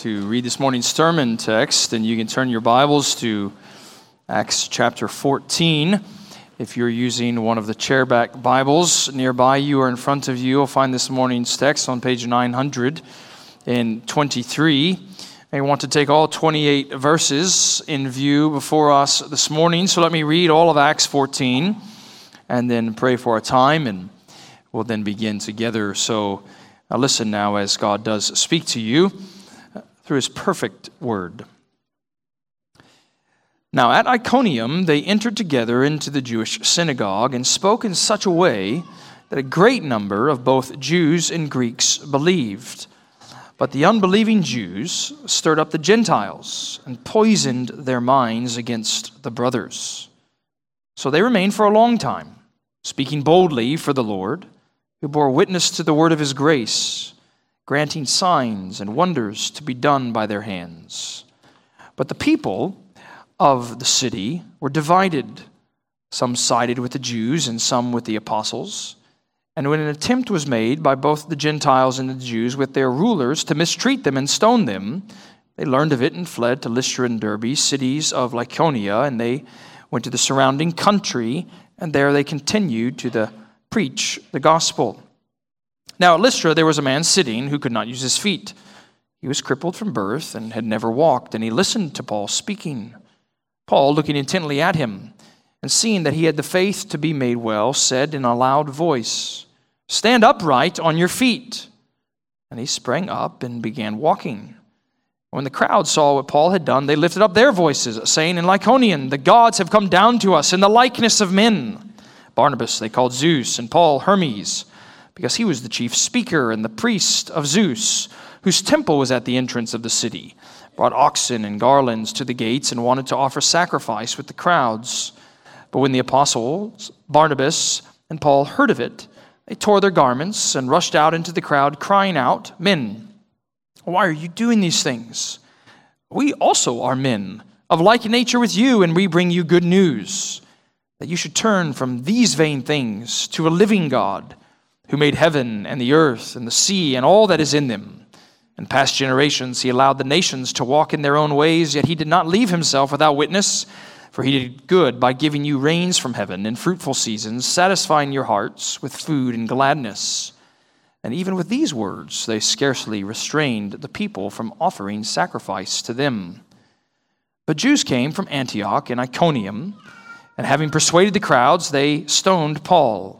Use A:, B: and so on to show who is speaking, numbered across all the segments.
A: to read this morning's sermon text, and you can turn your Bibles to Acts chapter 14. If you're using one of the chairback Bibles nearby you or in front of you, you'll find this morning's text on page 923. I want to take all 28 verses in view before us this morning, so let me read all of Acts 14 and then pray for a time, and we'll then begin together. So now listen now as God does speak to you through his perfect word. Now, at Iconium, they entered together into the Jewish synagogue and spoke in such a way that a great number of both Jews and Greeks believed. But the unbelieving Jews stirred up the Gentiles and poisoned their minds against the brothers. So they remained for a long time, speaking boldly for the Lord, who bore witness to the word of his grace granting signs and wonders to be done by their hands. But the people of the city were divided. Some sided with the Jews and some with the apostles. And when an attempt was made by both the Gentiles and the Jews with their rulers to mistreat them and stone them, they learned of it and fled to Lystra and Derbe, cities of Lycaonia, and they went to the surrounding country, and there they continued to the, preach the gospel. Now, at Lystra, there was a man sitting who could not use his feet. He was crippled from birth and had never walked, and he listened to Paul speaking. Paul, looking intently at him, and seeing that he had the faith to be made well, said in a loud voice, Stand upright on your feet. And he sprang up and began walking. When the crowd saw what Paul had done, they lifted up their voices, saying in Lycaonian, The gods have come down to us in the likeness of men. Barnabas they called Zeus, and Paul Hermes because he was the chief speaker and the priest of Zeus, whose temple was at the entrance of the city, brought oxen and garlands to the gates and wanted to offer sacrifice with the crowds. But when the apostles, Barnabas and Paul, heard of it, they tore their garments and rushed out into the crowd, crying out, Men, why are you doing these things? We also are men of like nature with you, and we bring you good news that you should turn from these vain things to a living God who made heaven and the earth and the sea and all that is in them. In past generations, he allowed the nations to walk in their own ways, yet he did not leave himself without witness, for he did good by giving you rains from heaven and fruitful seasons, satisfying your hearts with food and gladness. And even with these words, they scarcely restrained the people from offering sacrifice to them. But Jews came from Antioch and Iconium, and having persuaded the crowds, they stoned Paul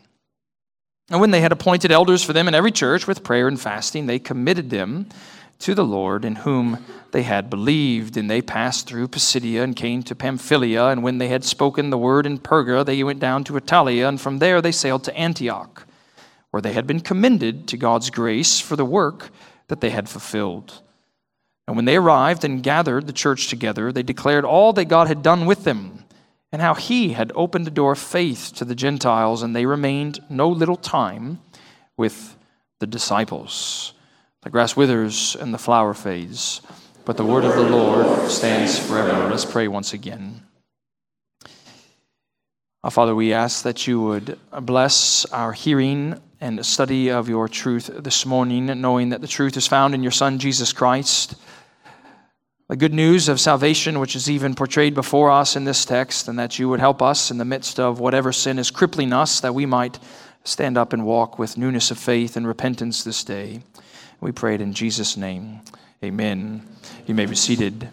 A: And when they had appointed elders for them in every church with prayer and fasting, they committed them to the Lord in whom they had believed. And they passed through Pisidia and came to Pamphylia. And when they had spoken the word in Perga, they went down to Attalia. And from there they sailed to Antioch, where they had been commended to God's grace for the work that they had fulfilled. And when they arrived and gathered the church together, they declared all that God had done with them and how he had opened the door of faith to the Gentiles, and they remained no little time with the disciples. The grass withers and the flower fades, but the word of the Lord stands forever. Let's pray once again. Our Father, we ask that you would bless our hearing and study of your truth this morning, knowing that the truth is found in your Son, Jesus Christ the good news of salvation, which is even portrayed before us in this text, and that you would help us in the midst of whatever sin is crippling us, that we might stand up and walk with newness of faith and repentance this day. We pray it in Jesus' name. Amen. You may be seated.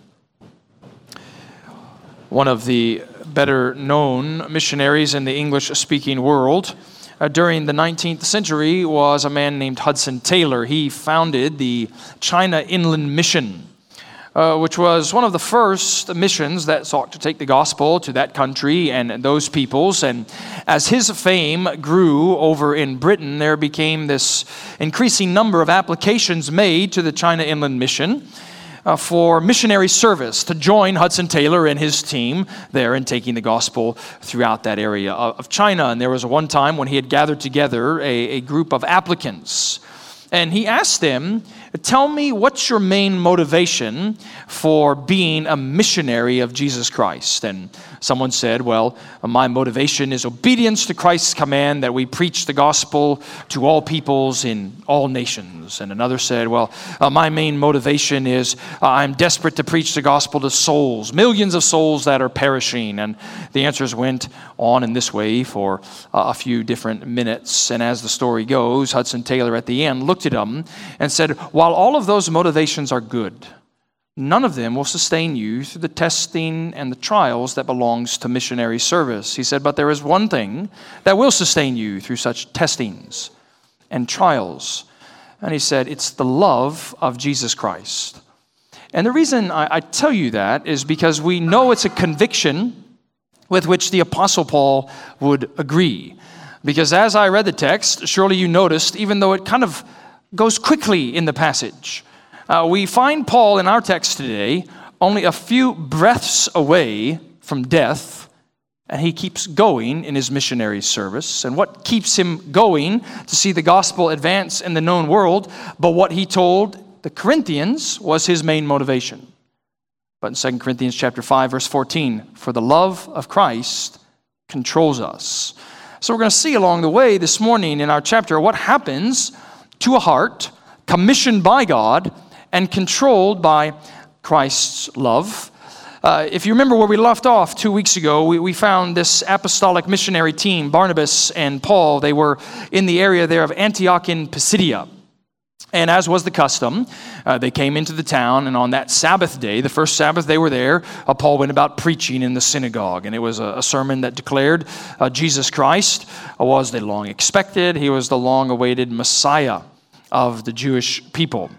A: One of the better known missionaries in the English speaking world uh, during the 19th century was a man named Hudson Taylor. He founded the China Inland Mission uh, which was one of the first missions that sought to take the gospel to that country and those peoples. And as his fame grew over in Britain, there became this increasing number of applications made to the China Inland Mission. uh, for missionary service to join Hudson Taylor and his team there in taking the gospel throughout that area of China. And there was one time when he had gathered together a, a group of applicants. And he asked them Tell me what's your main motivation for being a missionary of Jesus Christ? And someone said, Well, my motivation is obedience to Christ's command that we preach the gospel to all peoples in all nations. And another said, Well, uh, my main motivation is uh, I'm desperate to preach the gospel to souls, millions of souls that are perishing. And the answers went on in this way for uh, a few different minutes. And as the story goes, Hudson Taylor at the end looked at them and said, while all of those motivations are good, none of them will sustain you through the testing and the trials that belongs to missionary service. He said, but there is one thing that will sustain you through such testings and trials. And he said, it's the love of Jesus Christ. And the reason I, I tell you that is because we know it's a conviction with which the Apostle Paul would agree. Because as I read the text, surely you noticed, even though it kind of goes quickly in the passage. Uh, we find Paul in our text today only a few breaths away from death, and he keeps going in his missionary service. And what keeps him going to see the gospel advance in the known world, but what he told the Corinthians was his main motivation. But in 2 Corinthians chapter 5 verse 14, for the love of Christ controls us. So we're going to see along the way this morning in our chapter what happens to a heart commissioned by God and controlled by Christ's love. Uh, if you remember where we left off two weeks ago, we, we found this apostolic missionary team, Barnabas and Paul. They were in the area there of Antioch in Pisidia. And as was the custom, uh, they came into the town, and on that Sabbath day, the first Sabbath they were there, uh, Paul went about preaching in the synagogue. And it was a, a sermon that declared uh, Jesus Christ was the long expected, he was the long awaited Messiah of the Jewish people.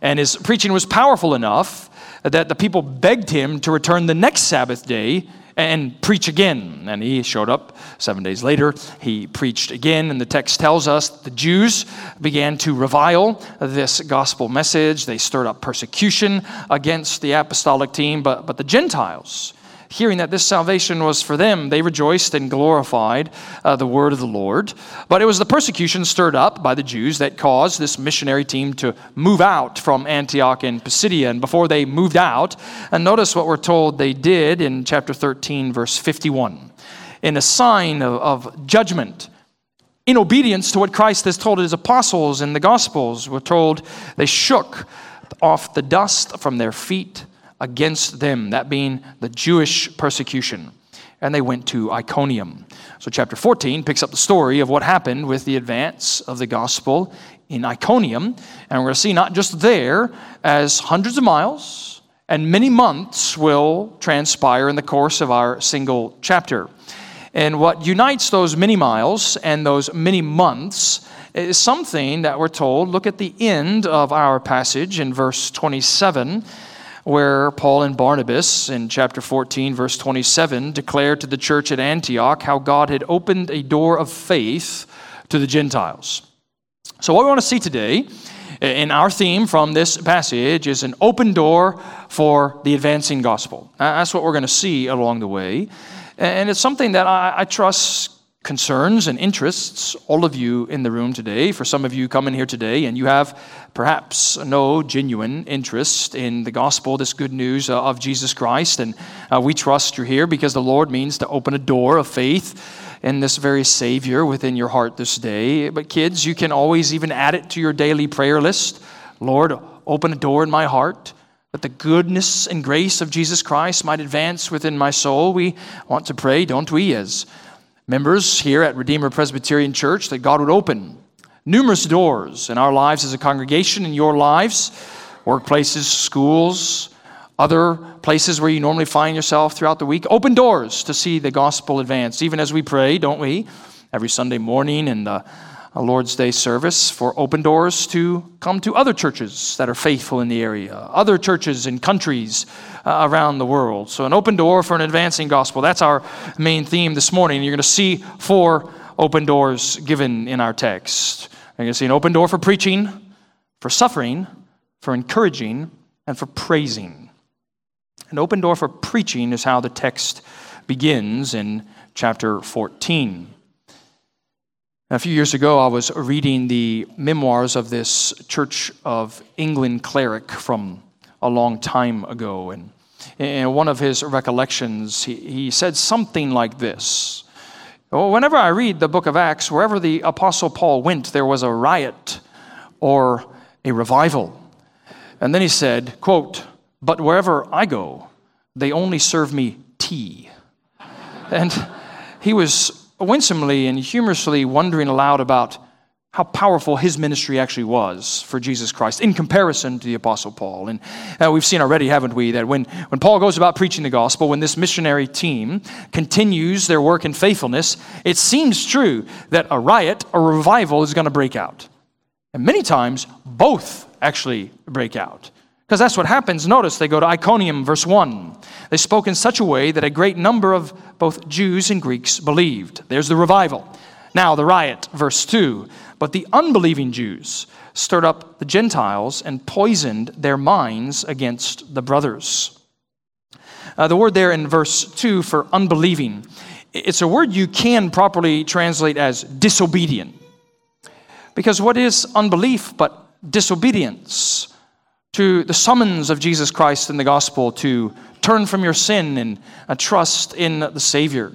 A: And his preaching was powerful enough that the people begged him to return the next Sabbath day and preach again. And he showed up seven days later. He preached again, and the text tells us the Jews began to revile this gospel message. They stirred up persecution against the apostolic team, but, but the Gentiles, hearing that this salvation was for them, they rejoiced and glorified uh, the word of the Lord. But it was the persecution stirred up by the Jews that caused this missionary team to move out from Antioch and Pisidia. And before they moved out, and notice what we're told they did in chapter 13, verse 51. In a sign of, of judgment, in obedience to what Christ has told his apostles in the Gospels, we're told they shook off the dust from their feet against them, that being the Jewish persecution. And they went to Iconium. So, chapter 14 picks up the story of what happened with the advance of the gospel in Iconium. And we're going to see not just there, as hundreds of miles and many months will transpire in the course of our single chapter. And what unites those many miles and those many months is something that we're told. Look at the end of our passage in verse 27 where Paul and Barnabas in chapter 14, verse 27, declared to the church at Antioch how God had opened a door of faith to the Gentiles. So, what we want to see today in our theme from this passage is an open door for the advancing gospel. That's what we're going to see along the way. And it's something that I, I trust concerns and interests all of you in the room today. For some of you come in here today and you have perhaps no genuine interest in the gospel, this good news uh, of Jesus Christ. And uh, we trust you're here because the Lord means to open a door of faith in this very Savior within your heart this day. But kids, you can always even add it to your daily prayer list. Lord, open a door in my heart that the goodness and grace of Jesus Christ might advance within my soul. We want to pray, don't we, as members here at Redeemer Presbyterian Church that God would open numerous doors in our lives as a congregation, in your lives, workplaces, schools, other places where you normally find yourself throughout the week. Open doors to see the gospel advance, even as we pray, don't we? Every Sunday morning and the a Lord's Day service for open doors to come to other churches that are faithful in the area, other churches in countries uh, around the world. So, an open door for an advancing gospel. That's our main theme this morning. You're going to see four open doors given in our text. You're going to see an open door for preaching, for suffering, for encouraging, and for praising. An open door for preaching is how the text begins in chapter 14. A few years ago, I was reading the memoirs of this Church of England cleric from a long time ago. And in one of his recollections, he, he said something like this Whenever I read the book of Acts, wherever the Apostle Paul went, there was a riot or a revival. And then he said, quote, But wherever I go, they only serve me tea. and he was winsomely and humorously wondering aloud about how powerful his ministry actually was for Jesus Christ in comparison to the Apostle Paul. And uh, we've seen already, haven't we, that when, when Paul goes about preaching the gospel, when this missionary team continues their work in faithfulness, it seems true that a riot, a revival is going to break out. And many times, both actually break out. Because that's what happens. Notice they go to Iconium, verse 1. They spoke in such a way that a great number of both Jews and Greeks believed. There's the revival. Now, the riot, verse 2. But the unbelieving Jews stirred up the Gentiles and poisoned their minds against the brothers. Uh, the word there in verse 2 for unbelieving, it's a word you can properly translate as disobedient. Because what is unbelief but disobedience? To the summons of Jesus Christ in the gospel to turn from your sin and uh, trust in the Savior.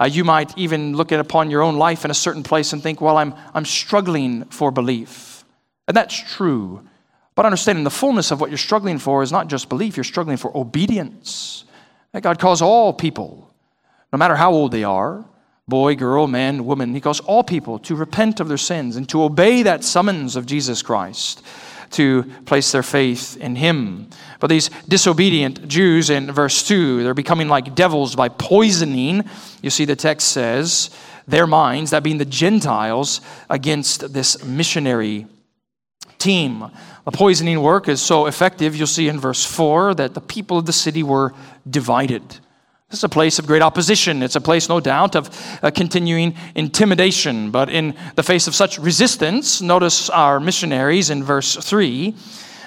A: Uh, you might even look at upon your own life in a certain place and think, well, I'm, I'm struggling for belief. And that's true. But understanding the fullness of what you're struggling for is not just belief, you're struggling for obedience. That God calls all people, no matter how old they are, boy, girl, man, woman, He calls all people to repent of their sins and to obey that summons of Jesus Christ to place their faith in him. But these disobedient Jews in verse 2, they're becoming like devils by poisoning, you see, the text says, their minds, that being the Gentiles, against this missionary team. The poisoning work is so effective, you'll see in verse 4 that the people of the city were divided. This is a place of great opposition. It's a place, no doubt, of uh, continuing intimidation. But in the face of such resistance, notice our missionaries in verse 3,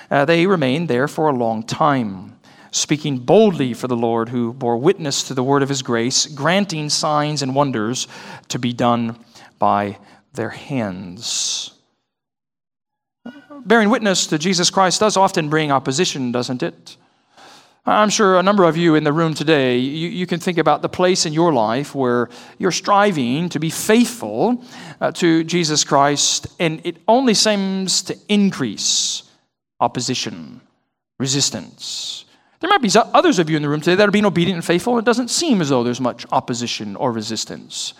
A: uh, they remained there for a long time, speaking boldly for the Lord, who bore witness to the word of his grace, granting signs and wonders to be done by their hands. Bearing witness to Jesus Christ does often bring opposition, doesn't it? I'm sure a number of you in the room today, you, you, can think about the place in your life where you're striving to be faithful uh, to Jesus Christ, and it only seems to increase opposition, resistance. There might be others of you in the room today that are being obedient and faithful, and it doesn't seem as though there's much opposition or resistance.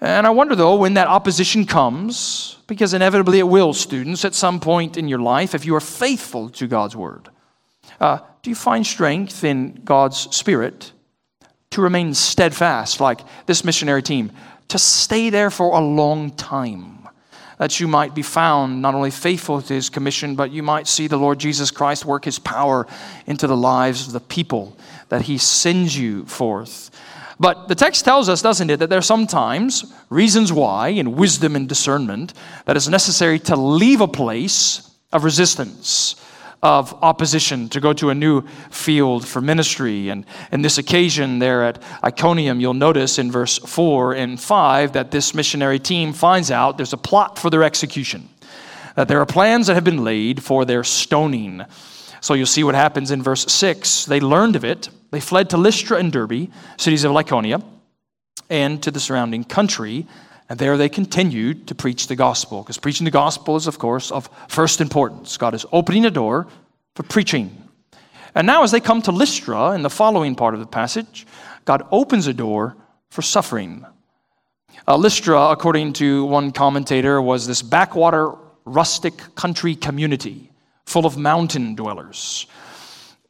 A: And I wonder, though, when that opposition comes, because inevitably it will, students, at some point in your life, if you are faithful to God's word. Uh, do you find strength in God's Spirit to remain steadfast, like this missionary team, to stay there for a long time? That you might be found not only faithful to His commission, but you might see the Lord Jesus Christ work His power into the lives of the people that He sends you forth. But the text tells us, doesn't it, that there are sometimes reasons why, in wisdom and discernment, that it's necessary to leave a place of resistance of opposition to go to a new field for ministry. And in this occasion, there at Iconium, you'll notice in verse 4 and 5 that this missionary team finds out there's a plot for their execution, that there are plans that have been laid for their stoning. So you'll see what happens in verse 6. They learned of it. They fled to Lystra and Derbe, cities of Lycaonia, and to the surrounding country. And there they continued to preach the gospel, because preaching the gospel is, of course, of first importance. God is opening a door for preaching. And now, as they come to Lystra, in the following part of the passage, God opens a door for suffering. Uh, Lystra, according to one commentator, was this backwater, rustic country community full of mountain dwellers.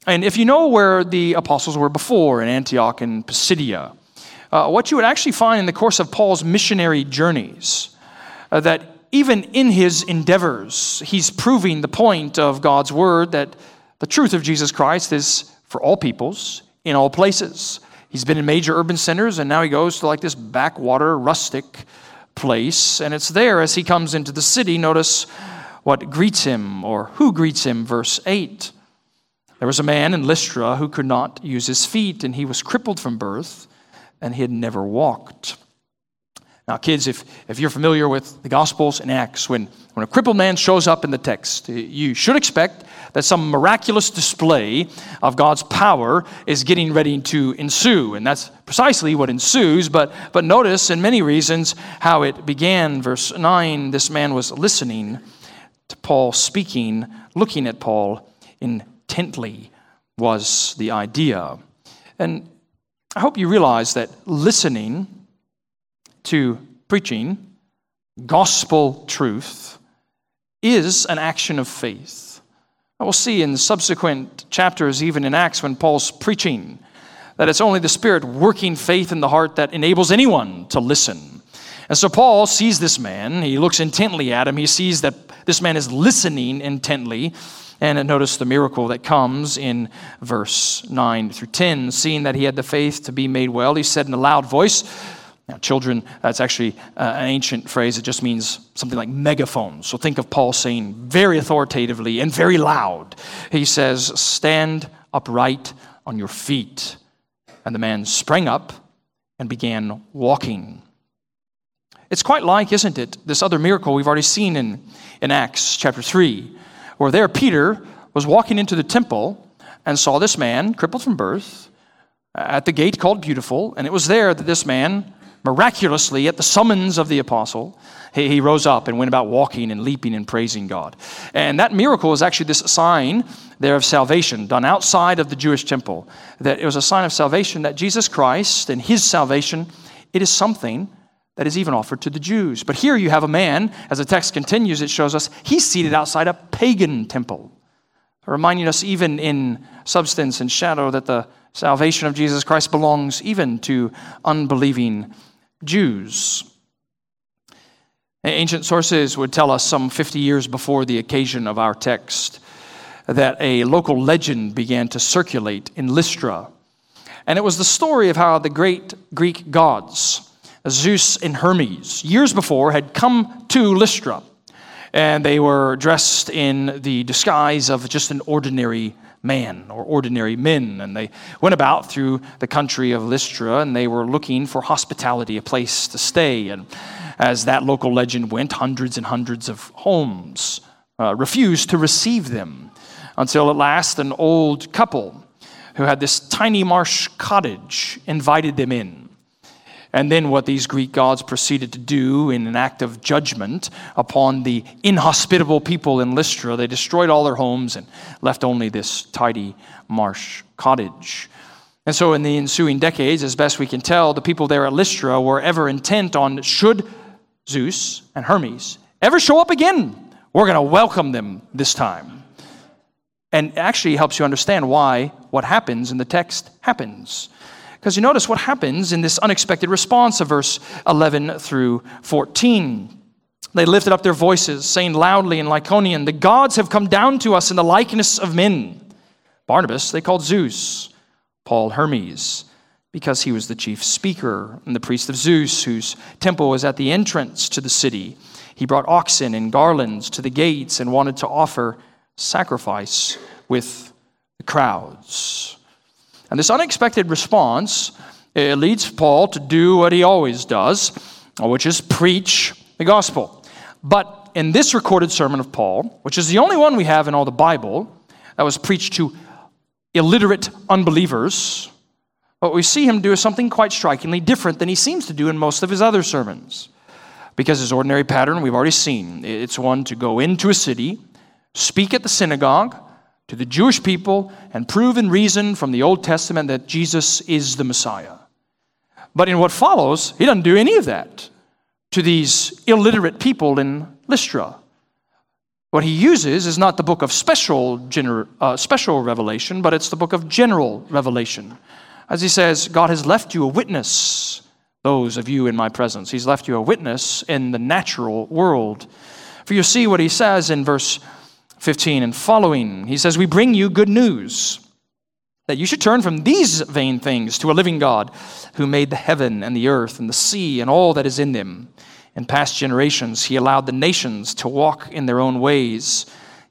A: And if you know where the apostles were before in Antioch and Pisidia, uh, what you would actually find in the course of Paul's missionary journeys, uh, that even in his endeavors, he's proving the point of God's word that the truth of Jesus Christ is for all peoples, in all places. He's been in major urban centers, and now he goes to like this backwater, rustic place. And it's there as he comes into the city. Notice what greets him, or who greets him, verse 8. There was a man in Lystra who could not use his feet, and he was crippled from birth, and he had never walked. Now, kids, if, if you're familiar with the Gospels and Acts, when, when a crippled man shows up in the text, you should expect that some miraculous display of God's power is getting ready to ensue. And that's precisely what ensues. But, but notice, in many reasons, how it began. Verse 9 this man was listening to Paul speaking, looking at Paul intently, was the idea. And I hope you realize that listening to preaching gospel truth is an action of faith. We'll see in subsequent chapters, even in Acts, when Paul's preaching, that it's only the Spirit working faith in the heart that enables anyone to listen. And so Paul sees this man, he looks intently at him, he sees that this man is listening intently. And notice the miracle that comes in verse 9 through 10. Seeing that he had the faith to be made well, he said in a loud voice, now, children, that's actually uh, an ancient phrase. It just means something like megaphone. So think of Paul saying very authoritatively and very loud. He says, Stand upright on your feet. And the man sprang up and began walking. It's quite like, isn't it, this other miracle we've already seen in, in Acts chapter 3, where there Peter was walking into the temple and saw this man, crippled from birth, at the gate called Beautiful, and it was there that this man miraculously, at the summons of the apostle, he, he rose up and went about walking and leaping and praising God. And that miracle is actually this sign there of salvation done outside of the Jewish temple. That it was a sign of salvation that Jesus Christ and his salvation, it is something that is even offered to the Jews. But here you have a man, as the text continues, it shows us he's seated outside a pagan temple, reminding us even in substance and shadow that the salvation of Jesus Christ belongs even to unbelieving Jews. Ancient sources would tell us some 50 years before the occasion of our text that a local legend began to circulate in Lystra. And it was the story of how the great Greek gods, Zeus and Hermes, years before had come to Lystra. And they were dressed in the disguise of just an ordinary man or ordinary men. And they went about through the country of Lystra and they were looking for hospitality, a place to stay. And as that local legend went, hundreds and hundreds of homes uh, refused to receive them until at last an old couple who had this tiny marsh cottage invited them in. And then what these Greek gods proceeded to do in an act of judgment upon the inhospitable people in Lystra, they destroyed all their homes and left only this tidy marsh cottage. And so, in the ensuing decades, as best we can tell, the people there at Lystra were ever intent on should Zeus and Hermes ever show up again, we're going to welcome them this time. And actually helps you understand why what happens in the text happens. Because you notice what happens in this unexpected response of verse 11 through 14. They lifted up their voices, saying loudly in Lycaonian, The gods have come down to us in the likeness of men. Barnabas they called Zeus, Paul Hermes, because he was the chief speaker, and the priest of Zeus, whose temple was at the entrance to the city. He brought oxen and garlands to the gates and wanted to offer sacrifice with the crowds. And this unexpected response leads Paul to do what he always does, which is preach the gospel. But in this recorded sermon of Paul, which is the only one we have in all the Bible that was preached to illiterate unbelievers, what we see him do is something quite strikingly different than he seems to do in most of his other sermons. Because his ordinary pattern, we've already seen, it's one to go into a city, speak at the synagogue, to the Jewish people and prove and reason from the Old Testament that Jesus is the Messiah. But in what follows, he doesn't do any of that to these illiterate people in Lystra. What he uses is not the book of special, gener- uh, special revelation, but it's the book of general revelation. As he says, God has left you a witness, those of you in my presence. He's left you a witness in the natural world. For you see what he says in verse 15 and following. He says, We bring you good news that you should turn from these vain things to a living God who made the heaven and the earth and the sea and all that is in them. In past generations, he allowed the nations to walk in their own ways.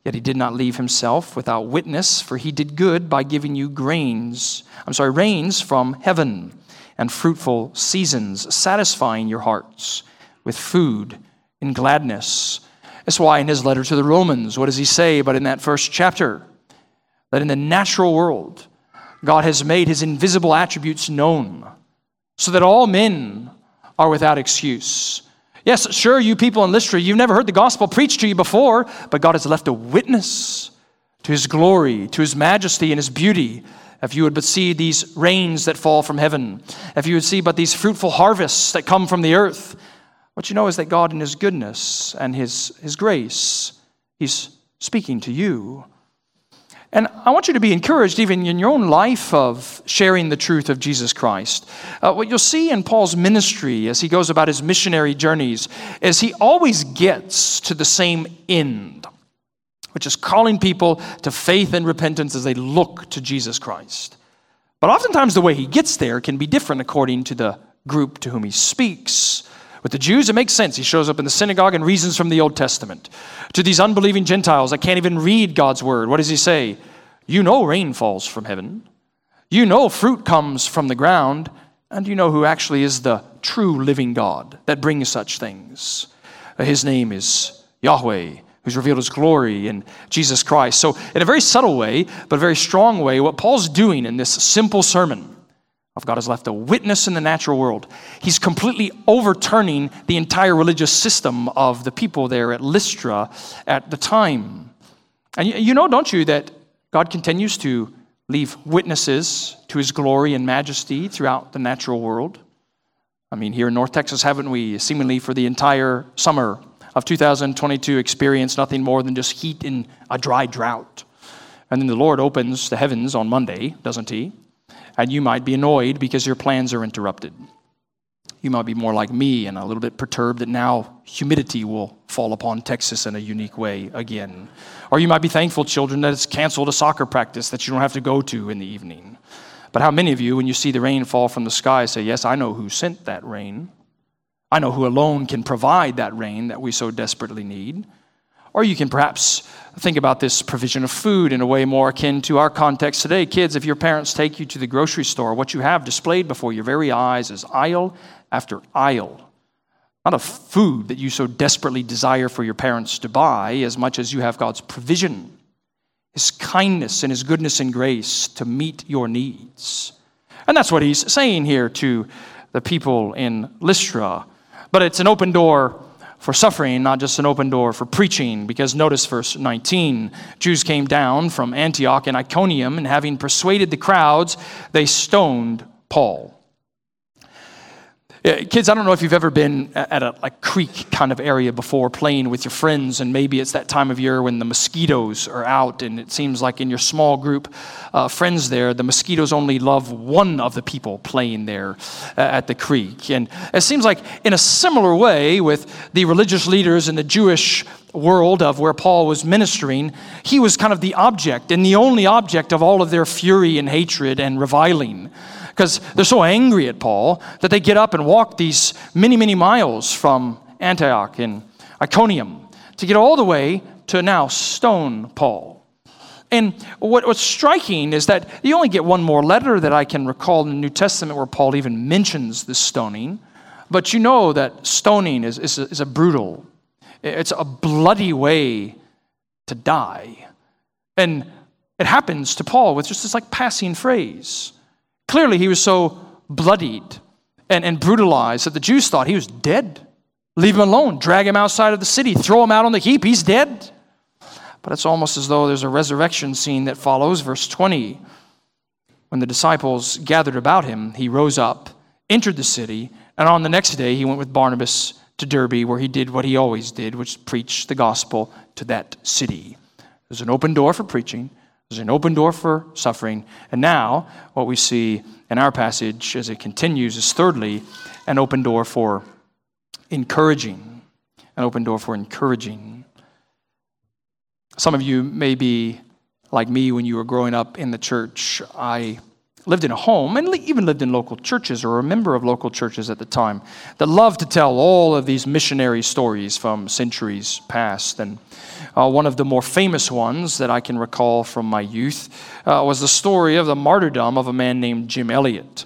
A: Yet he did not leave himself without witness, for he did good by giving you grains, I'm sorry, rains from heaven and fruitful seasons, satisfying your hearts with food in gladness. That's why in his letter to the Romans, what does he say? But in that first chapter, that in the natural world, God has made his invisible attributes known, so that all men are without excuse. Yes, sure, you people in Lystra, you've never heard the gospel preached to you before, but God has left a witness to his glory, to his majesty, and his beauty. If you would but see these rains that fall from heaven, if you would see but these fruitful harvests that come from the earth, what you know is that God, in his goodness and his, his grace, he's speaking to you. And I want you to be encouraged, even in your own life, of sharing the truth of Jesus Christ. Uh, what you'll see in Paul's ministry as he goes about his missionary journeys is he always gets to the same end, which is calling people to faith and repentance as they look to Jesus Christ. But oftentimes, the way he gets there can be different according to the group to whom he speaks. With the Jews, it makes sense. He shows up in the synagogue and reasons from the Old Testament. To these unbelieving Gentiles that can't even read God's word, what does he say? You know rain falls from heaven. You know fruit comes from the ground. And you know who actually is the true living God that brings such things. Uh, his name is Yahweh, who's revealed his glory in Jesus Christ. So, in a very subtle way, but a very strong way, what Paul's doing in this simple sermon of God has left a witness in the natural world. He's completely overturning the entire religious system of the people there at Lystra at the time. And you know, don't you, that God continues to leave witnesses to his glory and majesty throughout the natural world? I mean, here in North Texas, haven't we seemingly for the entire summer of 2022 experienced nothing more than just heat in a dry drought? And then the Lord opens the heavens on Monday, doesn't he? And you might be annoyed because your plans are interrupted. You might be more like me and a little bit perturbed that now humidity will fall upon Texas in a unique way again. Or you might be thankful, children, that it's canceled a soccer practice that you don't have to go to in the evening. But how many of you, when you see the rain fall from the sky, say, Yes, I know who sent that rain? I know who alone can provide that rain that we so desperately need. Or you can perhaps think about this provision of food in a way more akin to our context today. Kids, if your parents take you to the grocery store, what you have displayed before your very eyes is aisle after aisle. Not of food that you so desperately desire for your parents to buy, as much as you have God's provision, His kindness and His goodness and grace to meet your needs. And that's what He's saying here to the people in Lystra. But it's an open door for suffering, not just an open door for preaching. Because notice verse 19 Jews came down from Antioch and Iconium, and having persuaded the crowds, they stoned Paul. Kids, I don't know if you've ever been at a like creek kind of area before playing with your friends, and maybe it's that time of year when the mosquitoes are out, and it seems like in your small group uh, friends there, the mosquitoes only love one of the people playing there uh, at the creek. And it seems like in a similar way with the religious leaders in the Jewish world of where Paul was ministering, he was kind of the object and the only object of all of their fury and hatred and reviling because they're so angry at Paul that they get up and walk these many, many miles from Antioch and Iconium to get all the way to now stone Paul. And what, what's striking is that you only get one more letter that I can recall in the New Testament where Paul even mentions the stoning. But you know that stoning is, is, a, is a brutal, it's a bloody way to die. And it happens to Paul with just this like passing phrase. Clearly, he was so bloodied and, and brutalized that the Jews thought he was dead. Leave him alone, drag him outside of the city, throw him out on the heap, he's dead. But it's almost as though there's a resurrection scene that follows. Verse 20 When the disciples gathered about him, he rose up, entered the city, and on the next day he went with Barnabas to Derbe, where he did what he always did, which preached the gospel to that city. There's an open door for preaching, there's an open door for suffering. And now, what we see in our passage as it continues is thirdly, an open door for encouraging. An open door for encouraging. Some of you may be like me when you were growing up in the church. I lived in a home and even lived in local churches or a member of local churches at the time that loved to tell all of these missionary stories from centuries past. And uh, one of the more famous ones that I can recall from my youth uh, was the story of the martyrdom of a man named Jim Elliot.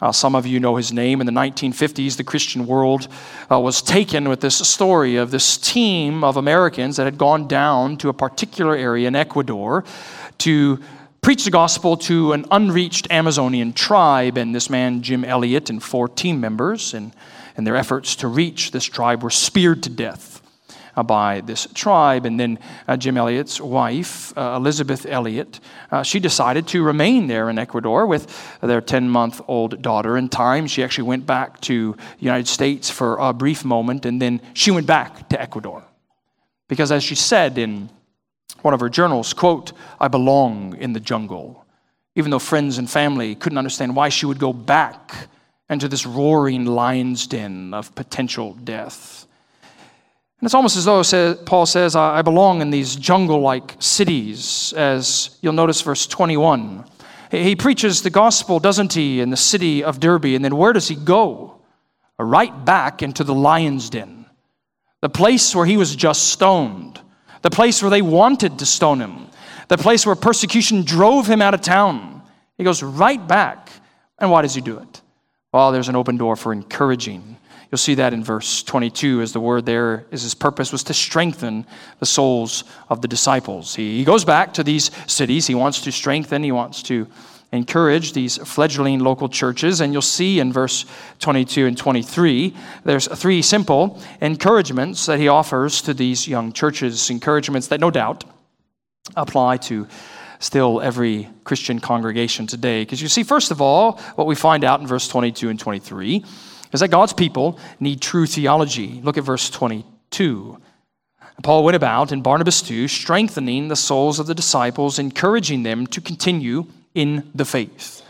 A: Uh, some of you know his name. In the 1950s, the Christian world uh, was taken with this story of this team of Americans that had gone down to a particular area in Ecuador to preach the gospel to an unreached Amazonian tribe. And this man, Jim Elliot, and four team members, and, and their efforts to reach this tribe were speared to death by this tribe. And then uh, Jim Elliot's wife, uh, Elizabeth Elliot, uh, she decided to remain there in Ecuador with their 10 month old daughter. In time, she actually went back to the United States for a brief moment, and then she went back to Ecuador. Because as she said in one of her journals, quote, I belong in the jungle. Even though friends and family couldn't understand why she would go back into this roaring lion's den of potential death. And it's almost as though Paul says, I belong in these jungle like cities, as you'll notice verse 21. He preaches the gospel, doesn't he, in the city of Derbe, and then where does he go? Right back into the lion's den, the place where he was just stoned, the place where they wanted to stone him, the place where persecution drove him out of town. He goes right back. And why does he do it? Well, there's an open door for encouraging. You'll see that in verse 22 as the word there is his purpose was to strengthen the souls of the disciples. He, he goes back to these cities. He wants to strengthen, he wants to encourage these fledgling local churches. And you'll see in verse 22 and 23, there's three simple encouragements that he offers to these young churches, encouragements that no doubt apply to still every Christian congregation today. Because you see, first of all, what we find out in verse 22 and 23 is that God's people need true theology. Look at verse 22. Paul went about, and Barnabas too, strengthening the souls of the disciples, encouraging them to continue in the faith.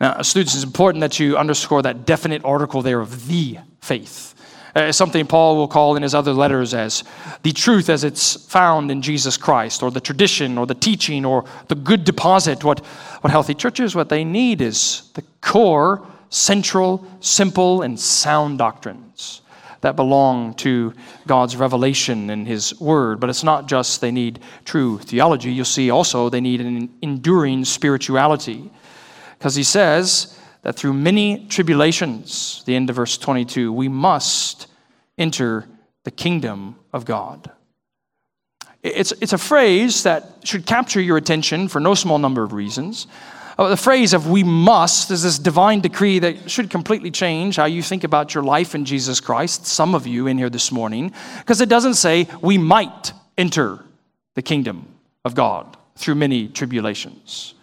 A: Now, students, it's important that you underscore that definite article there of the faith. Uh, something Paul will call in his other letters as the truth as it's found in Jesus Christ, or the tradition, or the teaching, or the good deposit. What, what healthy churches, what they need is the core, central, simple, and sound doctrines that belong to God's revelation and His Word. But it's not just they need true theology. You'll see also they need an enduring spirituality. Because He says that through many tribulations, the end of verse 22, we must enter the kingdom of God. It's, it's a phrase that should capture your attention for no small number of reasons. Uh, the phrase of we must is this divine decree that should completely change how you think about your life in Jesus Christ, some of you in here this morning, because it doesn't say we might enter the kingdom of God through many tribulations.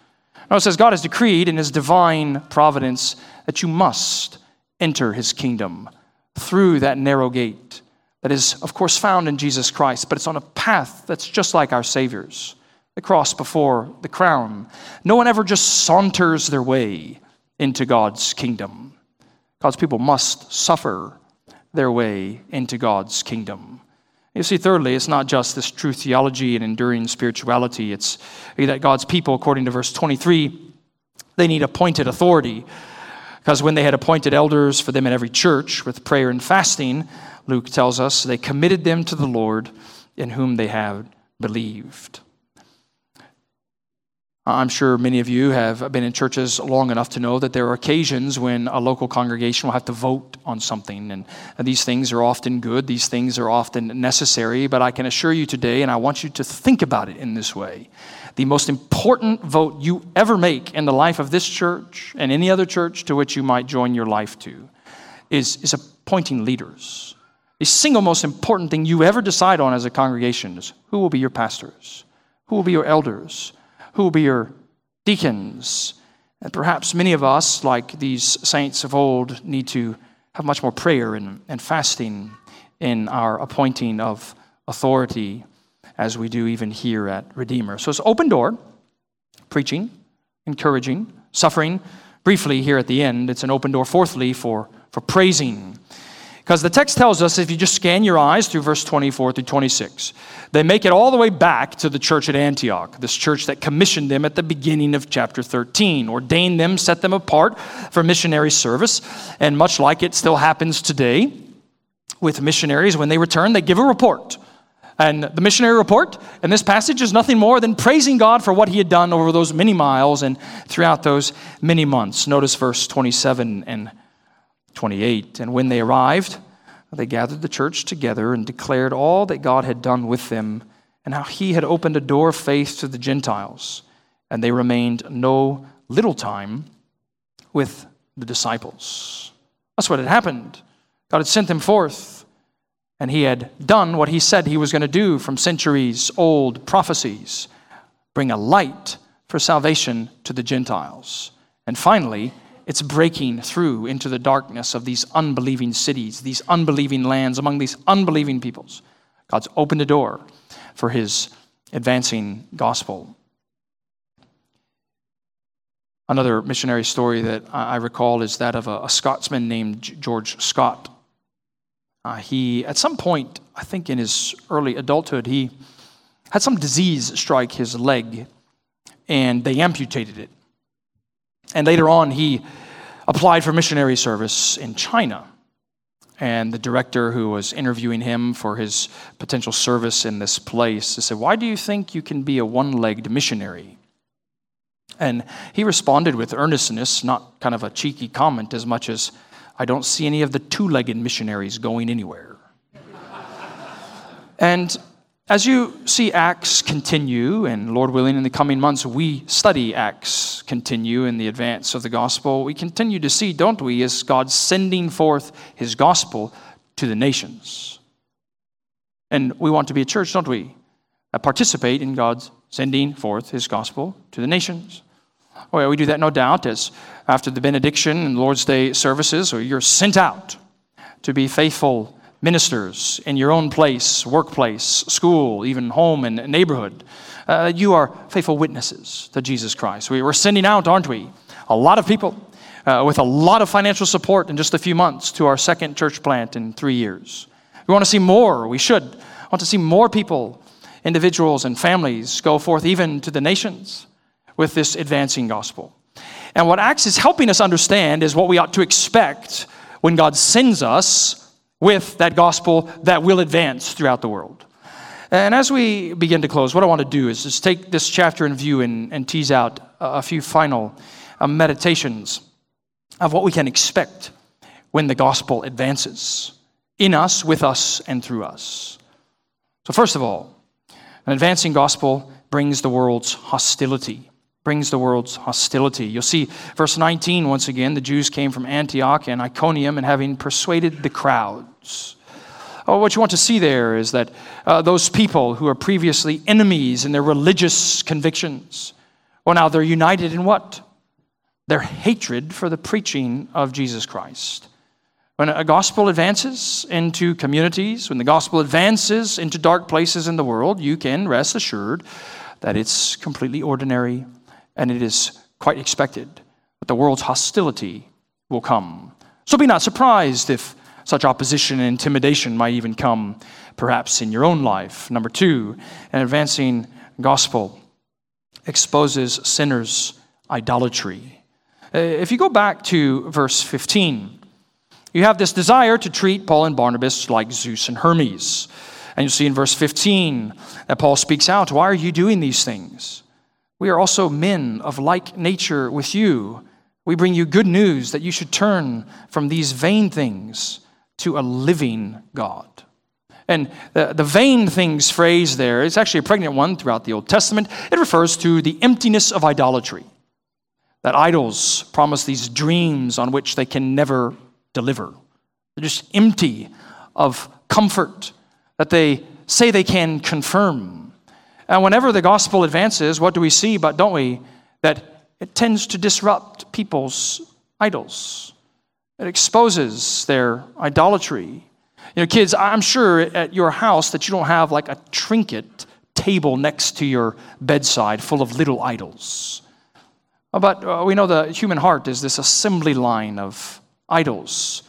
A: No, it says God has decreed in his divine providence that you must enter his kingdom through that narrow gate that is, of course, found in Jesus Christ, but it's on a path that's just like our Savior's the cross before the crown. No one ever just saunters their way into God's kingdom. God's people must suffer their way into God's kingdom. You see, thirdly, it's not just this true theology and enduring spirituality. It's that God's people, according to verse 23, they need appointed authority. Because when they had appointed elders for them in every church with prayer and fasting, Luke tells us, they committed them to the Lord in whom they had believed. Uh, I'm sure many of you have been in churches long enough to know that there are occasions when a local congregation will have to vote on something. And these things are often good, these things are often necessary. But I can assure you today, and I want you to think about it in this way the most important vote you ever make in the life of this church and any other church to which you might join your life to is, is appointing leaders. The single most important thing you ever decide on as a congregation is who will be your pastors, who will be your elders who will be your deacons. And perhaps many of us, like these saints of old, need to have much more prayer and, and fasting in our appointing of authority as we do even here at Redeemer. So it's open door, preaching, encouraging, suffering. Briefly, here at the end, it's an open door, fourthly, for, for praising. Because the text tells us, if you just scan your eyes through verse 24 through 26, they make it all the way back to the church at Antioch, this church that commissioned them at the beginning of chapter 13, ordained them, set them apart for missionary service. And much like it still happens today with missionaries, when they return, they give a report. And the missionary report in this passage is nothing more than praising God for what he had done over those many miles and throughout those many months. Notice verse 27 and 28. And when they arrived, they gathered the church together and declared all that God had done with them and how he had opened a door of faith to the Gentiles. And they remained no little time with the disciples. That's what had happened. God had sent them forth, and he had done what he said he was going to do from centuries old prophecies bring a light for salvation to the Gentiles. And finally, it's breaking through into the darkness of these unbelieving cities, these unbelieving lands, among these unbelieving peoples. God's opened a door for his advancing gospel. Another missionary story that I recall is that of a, a Scotsman named George Scott. Uh, he, at some point, I think in his early adulthood, he had some disease strike his leg and they amputated it. And later on, he applied for missionary service in China. And the director who was interviewing him for his potential service in this place said, Why do you think you can be a one legged missionary? And he responded with earnestness, not kind of a cheeky comment as much as, I don't see any of the two legged missionaries going anywhere. and as you see Acts continue, and Lord willing, in the coming months, we study Acts continue in the advance of the gospel, we continue to see, don't we, as God sending forth his gospel to the nations. And we want to be a church, don't we, that participate in God's sending forth his gospel to the nations. Oh, well, we do that, no doubt, as after the benediction and Lord's Day services, or you're sent out to be faithful ministers in your own place, workplace, school, even home and neighborhood. Uh, you are faithful witnesses to Jesus Christ. We, are sending out, aren't we? A lot of people uh, with a lot of financial support in just a few months to our second church plant in three years. We want to see more. We should want to see more people, individuals, and families go forth even to the nations with this advancing gospel. And what Acts is helping us understand is what we ought to expect when God sends us with that gospel that will advance throughout the world. And as we begin to close, what I want to do is just take this chapter in view and, and tease out a few final uh, meditations of what we can expect when the gospel advances in us, with us, and through us. So, first of all, an advancing gospel brings the world's hostility brings the world's hostility. You'll see verse 19 once again the Jews came from Antioch and Iconium and having persuaded the crowds. Oh, what you want to see there is that uh, those people who are previously enemies in their religious convictions, well, now they're united in what? Their hatred for the preaching of Jesus Christ. When a gospel advances into communities, when the gospel advances into dark places in the world, you can rest assured that it's completely ordinary and it is quite expected that the world's hostility will come. So be not surprised if such opposition and intimidation might even come, perhaps in your own life. Number two, an advancing gospel exposes sinners' idolatry. Uh, if you go back to verse 15, you have this desire to treat Paul and Barnabas like Zeus and Hermes. And you see in verse 15 that Paul speaks out, Why are you doing these things? We are also men of like nature with you. We bring you good news that you should turn from these vain things to a living God. And the, the vain things phrase there is actually a pregnant one throughout the Old Testament. It refers to the emptiness of idolatry. That idols promise these dreams on which they can never deliver. They're just empty of comfort that they say they can confirm. And whenever the gospel advances, what do we see? But don't we? That it tends to disrupt people's idols. It exposes their idolatry. You know, kids, I'm sure at your house that you don't have like a trinket table next to your bedside full of little idols. But uh, we know the human heart is this assembly line of idols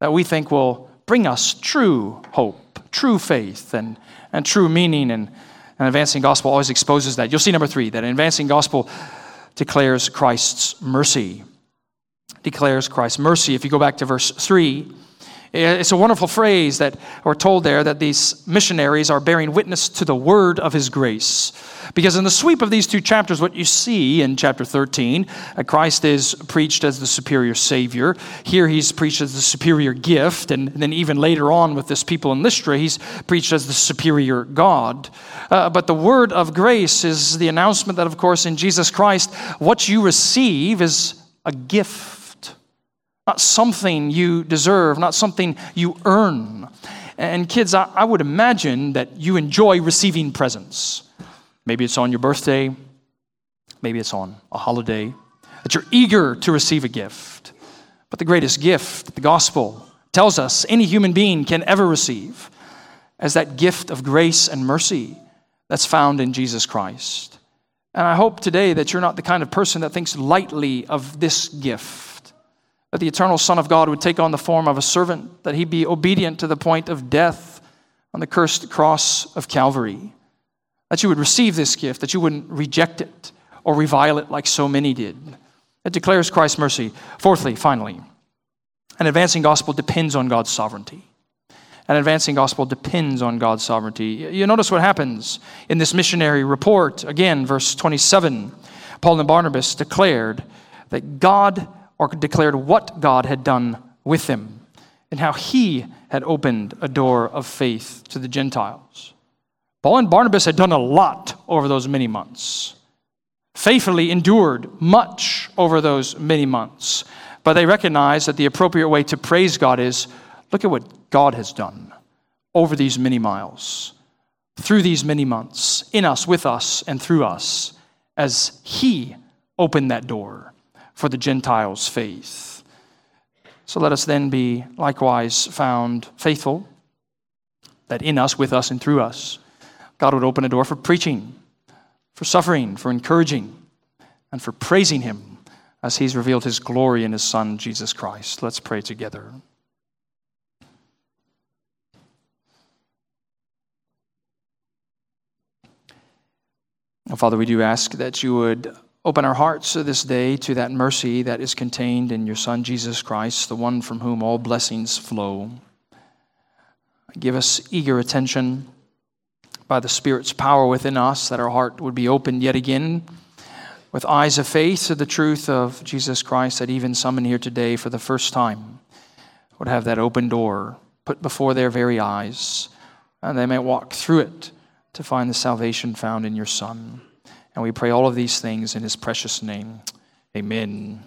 A: that we think will bring us true hope, true faith, and, and true meaning. And, and advancing gospel always exposes that. You'll see number three, that advancing gospel declares Christ's mercy. Declares Christ's mercy. If you go back to verse 3, it's a wonderful phrase that we're told there that these missionaries are bearing witness to the word of his grace. Because in the sweep of these two chapters, what you see in chapter 13, uh, Christ is preached as the superior Savior. Here he's preached as the superior gift. And then even later on with this people in Lystra, he's preached as the superior God. Uh, but the word of grace is the announcement that, of course, in Jesus Christ, what you receive is a gift not something you deserve, not something you earn. And kids, I, I would imagine that you enjoy receiving presents. Maybe it's on your birthday, maybe it's on a holiday, that you're eager to receive a gift. But the greatest gift, the gospel, tells us any human being can ever receive as that gift of grace and mercy that's found in Jesus Christ. And I hope today that you're not the kind of person that thinks lightly of this gift that the eternal Son of God would take on the form of a servant, that he be obedient to the point of death on the cursed cross of Calvary, that you would receive this gift, that you wouldn't reject it or revile it like so many did. It declares Christ's mercy. Fourthly, finally, an advancing gospel depends on God's sovereignty. An advancing gospel depends on God's sovereignty. You notice what happens in this missionary report. Again, verse 27 Paul and Barnabas declared that God or declared what God had done with him and how he had opened a door of faith to the Gentiles. Paul and Barnabas had done a lot over those many months, faithfully endured much over those many months, but they recognized that the appropriate way to praise God is look at what God has done over these many miles, through these many months, in us, with us, and through us, as He opened that door for the Gentiles' faith. So let us then be likewise found faithful, that in us, with us, and through us, God would open a door for preaching, for suffering, for encouraging, and for praising Him as He's revealed His glory in His Son, Jesus Christ. Let's pray together. Father, we do ask that you would Open our hearts this day to that mercy that is contained in your Son, Jesus Christ, the one from whom all blessings flow. Give us eager attention by the Spirit's power within us, that our heart would be opened yet again with eyes of faith to the truth of Jesus Christ, that even some in here today for the first time would have that open door put before their very eyes, and they may walk through it to find the salvation found in your Son. And we pray all of these things in his precious name. Amen.